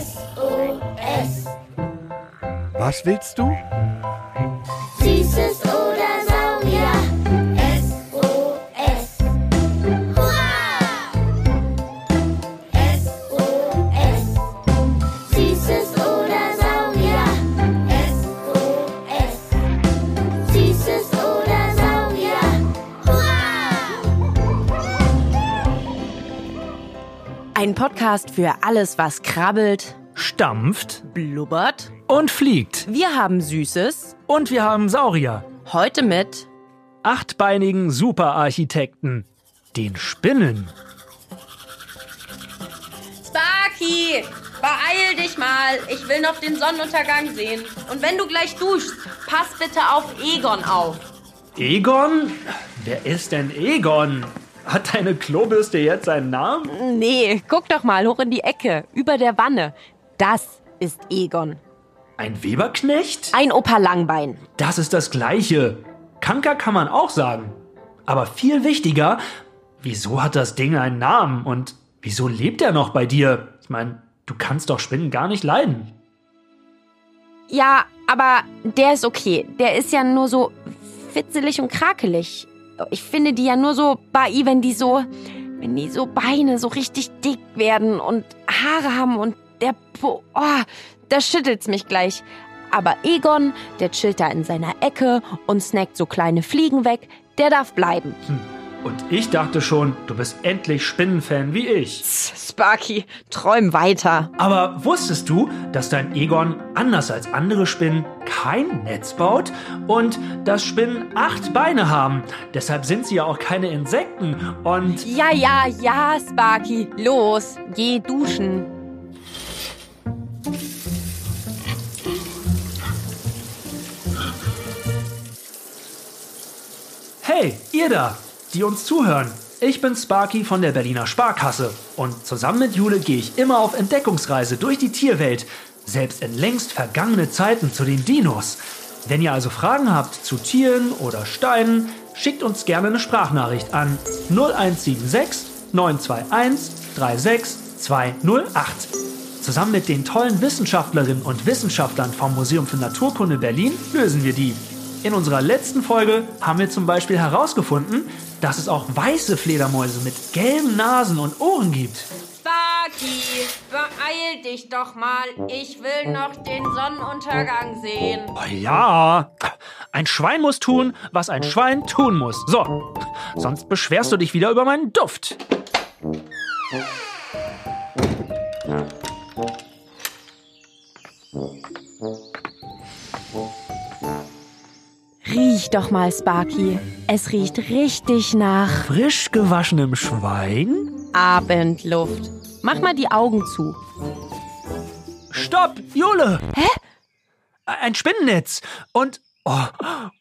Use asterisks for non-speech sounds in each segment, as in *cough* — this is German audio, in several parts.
SOS. Was willst du? Süßes oder Ein Podcast für alles, was krabbelt, stampft blubbert. und fliegt. Wir haben Süßes. Und wir haben Saurier. Heute mit Achtbeinigen Superarchitekten. Den Spinnen. Sparky, beeil dich mal. Ich will noch den Sonnenuntergang sehen. Und wenn du gleich duschst, pass bitte auf Egon auf. Egon? Wer ist denn Egon? Hat deine Klobürste jetzt einen Namen? Nee, guck doch mal hoch in die Ecke, über der Wanne. Das ist Egon. Ein Weberknecht? Ein Opa Langbein. Das ist das Gleiche. Kanker kann man auch sagen. Aber viel wichtiger, wieso hat das Ding einen Namen und wieso lebt er noch bei dir? Ich meine, du kannst doch Spinnen gar nicht leiden. Ja, aber der ist okay. Der ist ja nur so fitzelig und krakelig. Ich finde die ja nur so bei, wenn die so, wenn die so Beine so richtig dick werden und Haare haben und der Po, oh, da schüttelt's mich gleich. Aber Egon, der chillt da in seiner Ecke und snackt so kleine Fliegen weg, der darf bleiben. Und ich dachte schon, du bist endlich Spinnenfan wie ich. Sparky, träum weiter. Aber wusstest du, dass dein Egon anders als andere Spinnen kein Netz baut und dass Spinnen acht Beine haben? Deshalb sind sie ja auch keine Insekten und Ja, ja, ja, Sparky, los, geh duschen. hey, ihr da, die uns zuhören. Ich bin Sparky von der Berliner Sparkasse und zusammen mit Jule gehe ich immer auf Entdeckungsreise durch die Tierwelt, selbst in längst vergangene Zeiten zu den Dinos. Wenn ihr also Fragen habt zu Tieren oder Steinen, schickt uns gerne eine Sprachnachricht an 0176 921 36208. Zusammen mit den tollen Wissenschaftlerinnen und Wissenschaftlern vom Museum für Naturkunde Berlin lösen wir die. In unserer letzten Folge haben wir zum Beispiel herausgefunden, dass es auch weiße Fledermäuse mit gelben Nasen und Ohren gibt. Sparky, beeil dich doch mal. Ich will noch den Sonnenuntergang sehen. Oh ja, ein Schwein muss tun, was ein Schwein tun muss. So, sonst beschwerst du dich wieder über meinen Duft. Riech doch mal, Sparky. Es riecht richtig nach Frisch gewaschenem Schwein? Abendluft. Mach mal die Augen zu. Stopp, Jule! Hä? Ein Spinnennetz. Und, oh,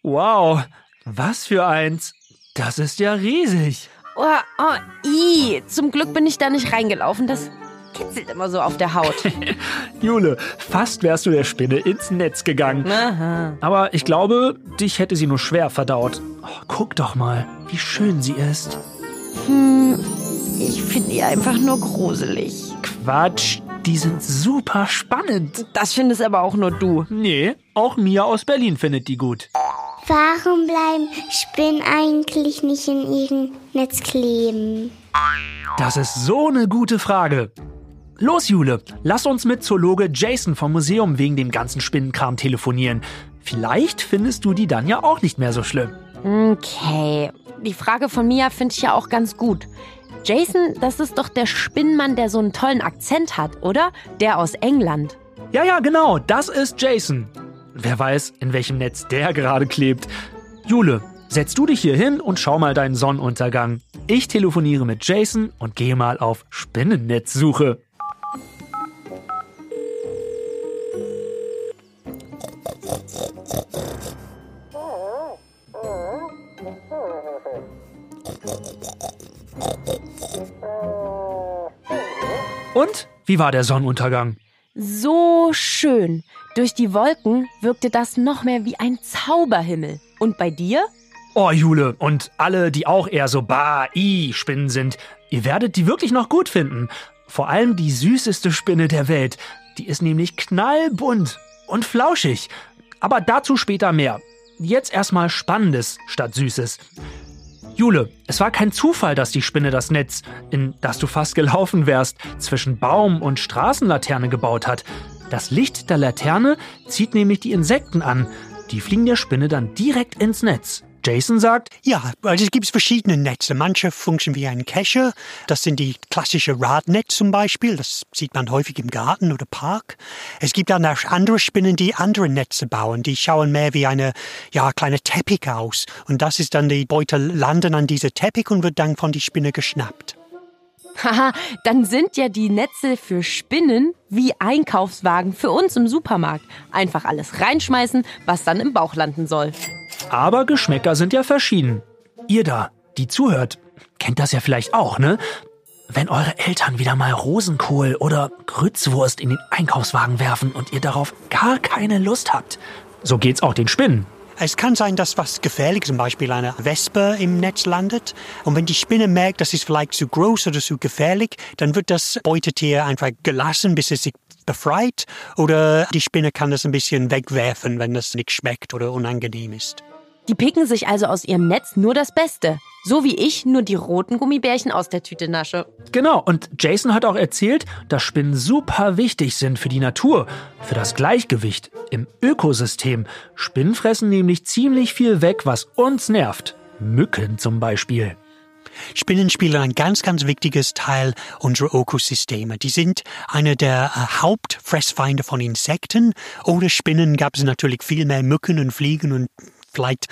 wow, was für eins. Das ist ja riesig. Oh, oh, i. Zum Glück bin ich da nicht reingelaufen. Das kitzelt immer so auf der Haut. *laughs* Jule, fast wärst du der Spinne ins Netz gegangen. Aha. Aber ich glaube, dich hätte sie nur schwer verdaut. Oh, guck doch mal, wie schön sie ist. Ich finde die einfach nur gruselig. Quatsch, die sind super spannend. Das findest aber auch nur du. Nee, auch Mia aus Berlin findet die gut. Warum bleiben Spinnen eigentlich nicht in ihrem Netz kleben? Das ist so eine gute Frage. Los, Jule, lass uns mit Zoologe Jason vom Museum wegen dem ganzen Spinnenkram telefonieren. Vielleicht findest du die dann ja auch nicht mehr so schlimm. Okay. Die Frage von Mia finde ich ja auch ganz gut. Jason, das ist doch der Spinnmann, der so einen tollen Akzent hat, oder? Der aus England. Ja, ja, genau, das ist Jason. Wer weiß, in welchem Netz der gerade klebt. Jule, setz du dich hier hin und schau mal deinen Sonnenuntergang. Ich telefoniere mit Jason und gehe mal auf Spinnennetzsuche. Und wie war der Sonnenuntergang? So schön. Durch die Wolken wirkte das noch mehr wie ein Zauberhimmel. Und bei dir? Oh, Jule, und alle, die auch eher so Ba-I-Spinnen sind, ihr werdet die wirklich noch gut finden. Vor allem die süßeste Spinne der Welt. Die ist nämlich knallbunt und flauschig. Aber dazu später mehr. Jetzt erstmal Spannendes statt Süßes. Jule, es war kein Zufall, dass die Spinne das Netz, in das du fast gelaufen wärst, zwischen Baum und Straßenlaterne gebaut hat. Das Licht der Laterne zieht nämlich die Insekten an. Die fliegen der Spinne dann direkt ins Netz. Jason sagt, Ja, also es gibt verschiedene Netze. Manche funktionieren wie ein Kescher. Das sind die klassische Radnetz zum Beispiel. Das sieht man häufig im Garten oder Park. Es gibt dann auch andere Spinnen, die andere Netze bauen. Die schauen mehr wie eine ja, kleine Teppich aus. Und das ist dann, die Beute landen an dieser Teppich und wird dann von die Spinne geschnappt. Haha, dann sind ja die Netze für Spinnen wie Einkaufswagen für uns im Supermarkt. Einfach alles reinschmeißen, was dann im Bauch landen soll. Aber Geschmäcker sind ja verschieden. Ihr da, die zuhört, kennt das ja vielleicht auch, ne? Wenn eure Eltern wieder mal Rosenkohl oder Grützwurst in den Einkaufswagen werfen und ihr darauf gar keine Lust habt. So geht's auch den Spinnen. Es kann sein, dass was gefährlich, zum Beispiel eine Wespe im Netz landet. Und wenn die Spinne merkt, das ist vielleicht zu groß oder zu gefährlich, dann wird das Beutetier einfach gelassen, bis es sich befreit. Oder die Spinne kann das ein bisschen wegwerfen, wenn das nicht schmeckt oder unangenehm ist. Die picken sich also aus ihrem Netz nur das Beste. So wie ich nur die roten Gummibärchen aus der Tüte nasche. Genau, und Jason hat auch erzählt, dass Spinnen super wichtig sind für die Natur, für das Gleichgewicht im Ökosystem. Spinnen fressen nämlich ziemlich viel weg, was uns nervt. Mücken zum Beispiel. Spinnen spielen ein ganz, ganz wichtiges Teil unserer Ökosysteme. Die sind eine der äh, Hauptfressfeinde von Insekten. Ohne Spinnen gab es natürlich viel mehr Mücken und Fliegen und vielleicht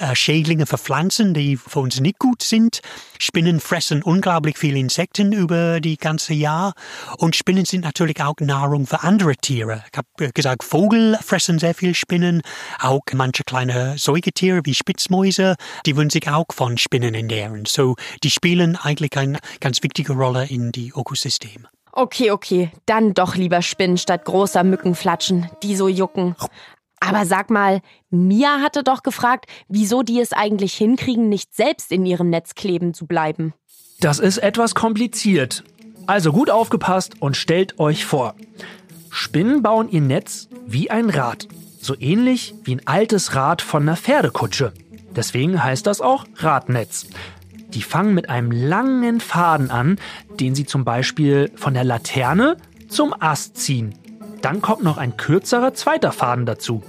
äh, Schädlinge für Pflanzen, die für uns nicht gut sind. Spinnen fressen unglaublich viele Insekten über die ganze Jahr und Spinnen sind natürlich auch Nahrung für andere Tiere. Ich habe gesagt, Vogel fressen sehr viel Spinnen, auch manche kleine Säugetiere wie Spitzmäuse, die würden sich auch von Spinnen ernähren. So, die spielen eigentlich eine ganz wichtige Rolle in die Ökosysteme. Okay, okay, dann doch lieber Spinnen statt großer Mückenflatschen, die so jucken. Aber sag mal, Mia hatte doch gefragt, wieso die es eigentlich hinkriegen, nicht selbst in ihrem Netz kleben zu bleiben. Das ist etwas kompliziert. Also gut aufgepasst und stellt euch vor. Spinnen bauen ihr Netz wie ein Rad. So ähnlich wie ein altes Rad von einer Pferdekutsche. Deswegen heißt das auch Radnetz. Die fangen mit einem langen Faden an, den sie zum Beispiel von der Laterne zum Ast ziehen. Dann kommt noch ein kürzerer zweiter Faden dazu.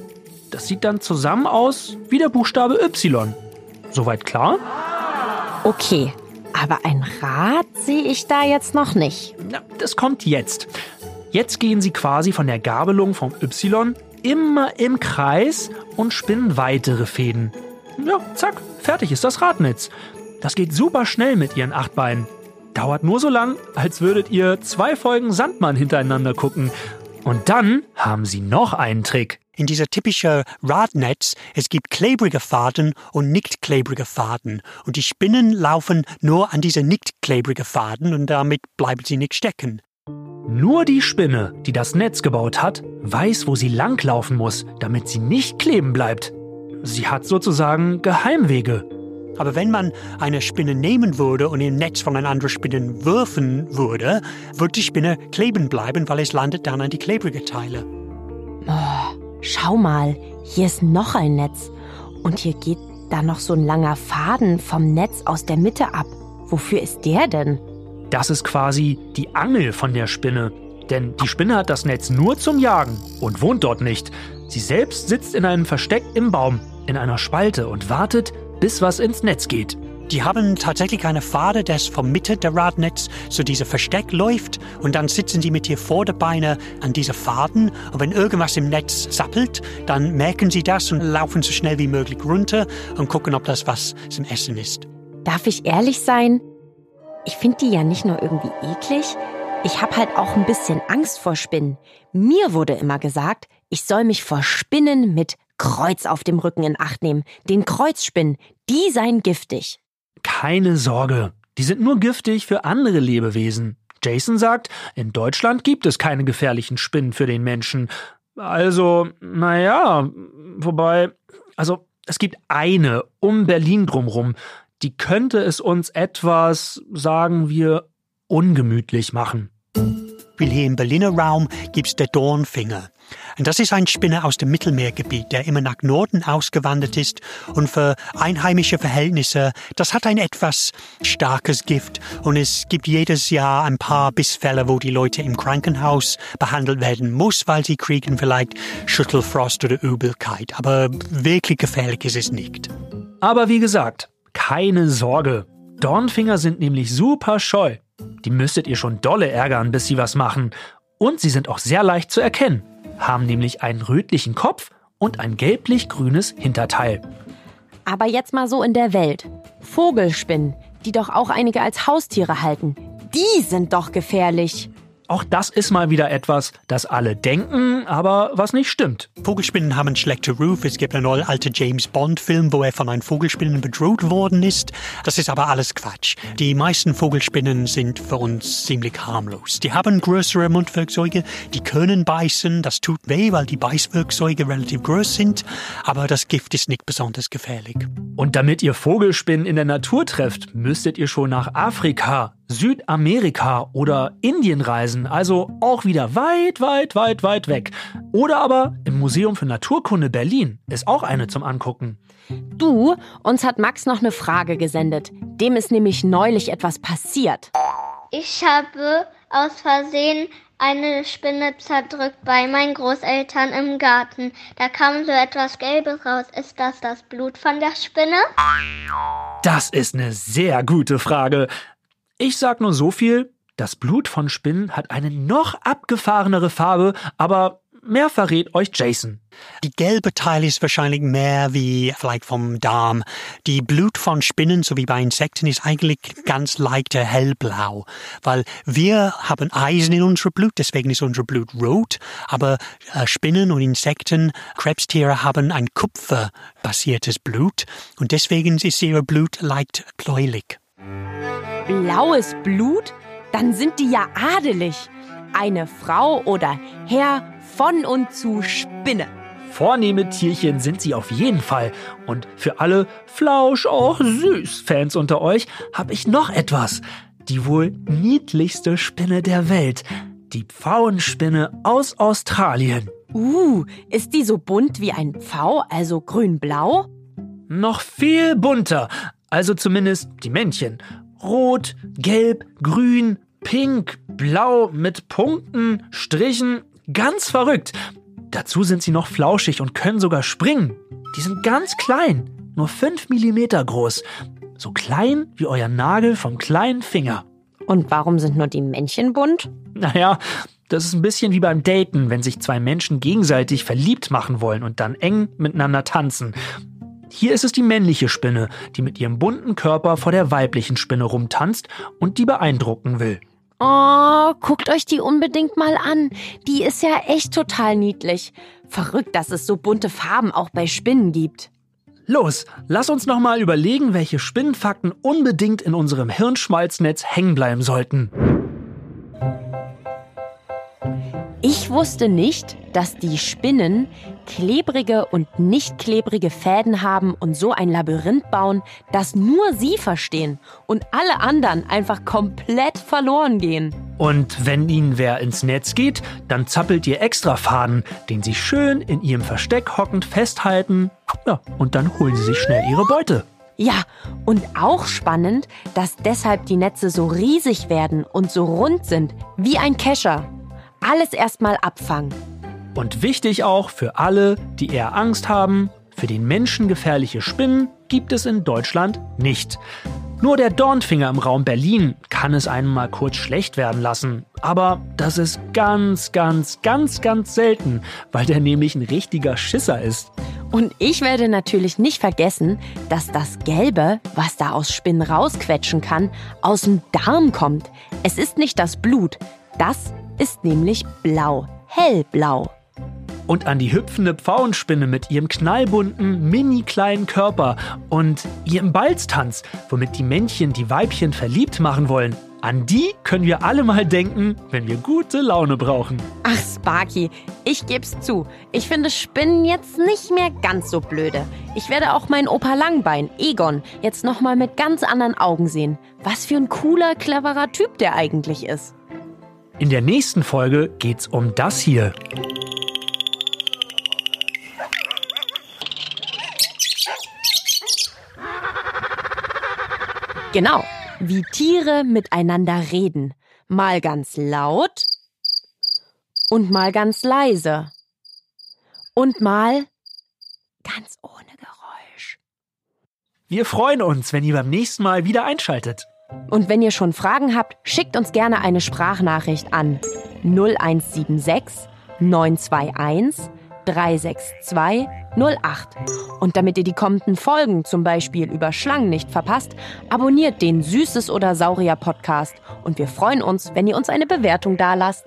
Das sieht dann zusammen aus wie der Buchstabe Y. Soweit klar? Okay, aber ein Rad sehe ich da jetzt noch nicht. Na, das kommt jetzt. Jetzt gehen sie quasi von der Gabelung vom Y immer im Kreis und spinnen weitere Fäden. Ja, zack, fertig ist das Radnetz. Das geht super schnell mit ihren acht Beinen. Dauert nur so lang, als würdet ihr zwei Folgen Sandmann hintereinander gucken. Und dann haben sie noch einen Trick. In dieser typischen Radnetz, es gibt klebrige Faden und nicht klebrige Faden. Und die Spinnen laufen nur an diese nicht klebrige Faden und damit bleiben sie nicht stecken. Nur die Spinne, die das Netz gebaut hat, weiß, wo sie langlaufen muss, damit sie nicht kleben bleibt. Sie hat sozusagen Geheimwege. Aber wenn man eine Spinne nehmen würde und im Netz von einer anderen Spinne würfen würde, wird die Spinne kleben bleiben, weil es landet dann an die klebrige Teile. Schau mal, hier ist noch ein Netz. Und hier geht da noch so ein langer Faden vom Netz aus der Mitte ab. Wofür ist der denn? Das ist quasi die Angel von der Spinne. Denn die Spinne hat das Netz nur zum Jagen und wohnt dort nicht. Sie selbst sitzt in einem Versteck im Baum, in einer Spalte und wartet, bis was ins Netz geht. Die haben tatsächlich eine Pfade, das vom Mitte der Radnetz zu diesem Versteck läuft und dann sitzen die mit ihr Vorderbeine an dieser Faden und wenn irgendwas im Netz zappelt, dann merken sie das und laufen so schnell wie möglich runter und gucken, ob das was zum Essen ist. Darf ich ehrlich sein? Ich finde die ja nicht nur irgendwie eklig, ich habe halt auch ein bisschen Angst vor Spinnen. Mir wurde immer gesagt, ich soll mich vor Spinnen mit Kreuz auf dem Rücken in Acht nehmen. Den Kreuzspinnen, die seien giftig. Keine Sorge, die sind nur giftig für andere Lebewesen. Jason sagt, in Deutschland gibt es keine gefährlichen Spinnen für den Menschen. Also, naja, wobei, also es gibt eine um Berlin drumrum, die könnte es uns etwas, sagen wir, ungemütlich machen. Weil hier im Berliner Raum gibt's der Dornfinger. Und das ist ein Spinner aus dem Mittelmeergebiet, der immer nach Norden ausgewandert ist und für einheimische Verhältnisse, das hat ein etwas starkes Gift und es gibt jedes Jahr ein paar Bissfälle, wo die Leute im Krankenhaus behandelt werden muss, weil sie kriegen vielleicht Schüttelfrost oder Übelkeit. Aber wirklich gefährlich ist es nicht. Aber wie gesagt, keine Sorge. Dornfinger sind nämlich super scheu. Die müsstet ihr schon dolle ärgern, bis sie was machen. Und sie sind auch sehr leicht zu erkennen, haben nämlich einen rötlichen Kopf und ein gelblich-grünes Hinterteil. Aber jetzt mal so in der Welt. Vogelspinnen, die doch auch einige als Haustiere halten, die sind doch gefährlich. Auch das ist mal wieder etwas, das alle denken, aber was nicht stimmt. Vogelspinnen haben schlechte Ruf. Es gibt einen alten James Bond-Film, wo er von einem Vogelspinnen bedroht worden ist. Das ist aber alles Quatsch. Die meisten Vogelspinnen sind für uns ziemlich harmlos. Die haben größere Mundwerkzeuge, die können beißen. Das tut weh, weil die Beißwerkzeuge relativ groß sind. Aber das Gift ist nicht besonders gefährlich. Und damit ihr Vogelspinnen in der Natur trefft, müsstet ihr schon nach Afrika, Südamerika oder Indien reisen, also auch wieder weit, weit, weit, weit weg. Oder aber im Museum für Naturkunde Berlin ist auch eine zum Angucken. Du, uns hat Max noch eine Frage gesendet. Dem ist nämlich neulich etwas passiert. Ich habe aus Versehen eine Spinne zerdrückt bei meinen Großeltern im Garten. Da kam so etwas Gelbes raus. Ist das das Blut von der Spinne? Das ist eine sehr gute Frage. Ich sag nur so viel, das Blut von Spinnen hat eine noch abgefahrenere Farbe, aber mehr verrät euch Jason. Die gelbe Teil ist wahrscheinlich mehr wie vielleicht vom Darm. Die Blut von Spinnen, so wie bei Insekten, ist eigentlich ganz leichter hellblau, weil wir haben Eisen in unserem Blut, deswegen ist unser Blut rot, aber äh, Spinnen und Insekten, Krebstiere haben ein kupferbasiertes Blut und deswegen ist ihr Blut leicht bläulich. Blaues Blut? Dann sind die ja adelig. Eine Frau oder Herr von und zu Spinne. Vornehme Tierchen sind sie auf jeden Fall. Und für alle Flausch, auch süß Fans unter euch habe ich noch etwas. Die wohl niedlichste Spinne der Welt. Die Pfauenspinne aus Australien. Uh, ist die so bunt wie ein Pfau, also grün-blau? Noch viel bunter. Also zumindest die Männchen. Rot, gelb, grün, pink, blau mit Punkten, Strichen. Ganz verrückt. Dazu sind sie noch flauschig und können sogar springen. Die sind ganz klein, nur 5 mm groß. So klein wie euer Nagel vom kleinen Finger. Und warum sind nur die Männchen bunt? Naja, das ist ein bisschen wie beim Daten, wenn sich zwei Menschen gegenseitig verliebt machen wollen und dann eng miteinander tanzen. Hier ist es die männliche Spinne, die mit ihrem bunten Körper vor der weiblichen Spinne rumtanzt und die beeindrucken will. Oh, guckt euch die unbedingt mal an. Die ist ja echt total niedlich. Verrückt, dass es so bunte Farben auch bei Spinnen gibt. Los, lass uns noch mal überlegen, welche Spinnenfakten unbedingt in unserem Hirnschmalznetz hängen bleiben sollten. Ich wusste nicht, dass die Spinnen klebrige und nicht klebrige Fäden haben und so ein Labyrinth bauen, das nur sie verstehen und alle anderen einfach komplett verloren gehen. Und wenn ihnen wer ins Netz geht, dann zappelt ihr extra Faden, den sie schön in ihrem Versteck hockend festhalten. Ja, und dann holen sie sich schnell ihre Beute. Ja, und auch spannend, dass deshalb die Netze so riesig werden und so rund sind, wie ein Kescher. Alles erstmal abfangen. Und wichtig auch für alle, die eher Angst haben, für den Menschen gefährliche Spinnen gibt es in Deutschland nicht. Nur der Dornfinger im Raum Berlin kann es einem mal kurz schlecht werden lassen. Aber das ist ganz, ganz, ganz, ganz selten, weil der nämlich ein richtiger Schisser ist. Und ich werde natürlich nicht vergessen, dass das Gelbe, was da aus Spinnen rausquetschen kann, aus dem Darm kommt. Es ist nicht das Blut. Das ist nämlich blau, hellblau. Und an die hüpfende Pfauenspinne mit ihrem knallbunten, mini kleinen Körper und ihrem Balztanz, womit die Männchen die Weibchen verliebt machen wollen. An die können wir alle mal denken, wenn wir gute Laune brauchen. Ach, Sparky, ich geb's zu. Ich finde Spinnen jetzt nicht mehr ganz so blöde. Ich werde auch meinen Opa Langbein, Egon, jetzt nochmal mit ganz anderen Augen sehen. Was für ein cooler, cleverer Typ der eigentlich ist. In der nächsten Folge geht's um das hier. Genau, wie Tiere miteinander reden. Mal ganz laut und mal ganz leise. Und mal ganz ohne Geräusch. Wir freuen uns, wenn ihr beim nächsten Mal wieder einschaltet. Und wenn ihr schon Fragen habt, schickt uns gerne eine Sprachnachricht an 0176 921 362 08. Und damit ihr die kommenden Folgen, zum Beispiel über Schlangen, nicht verpasst, abonniert den Süßes oder Saurier Podcast. Und wir freuen uns, wenn ihr uns eine Bewertung dalasst.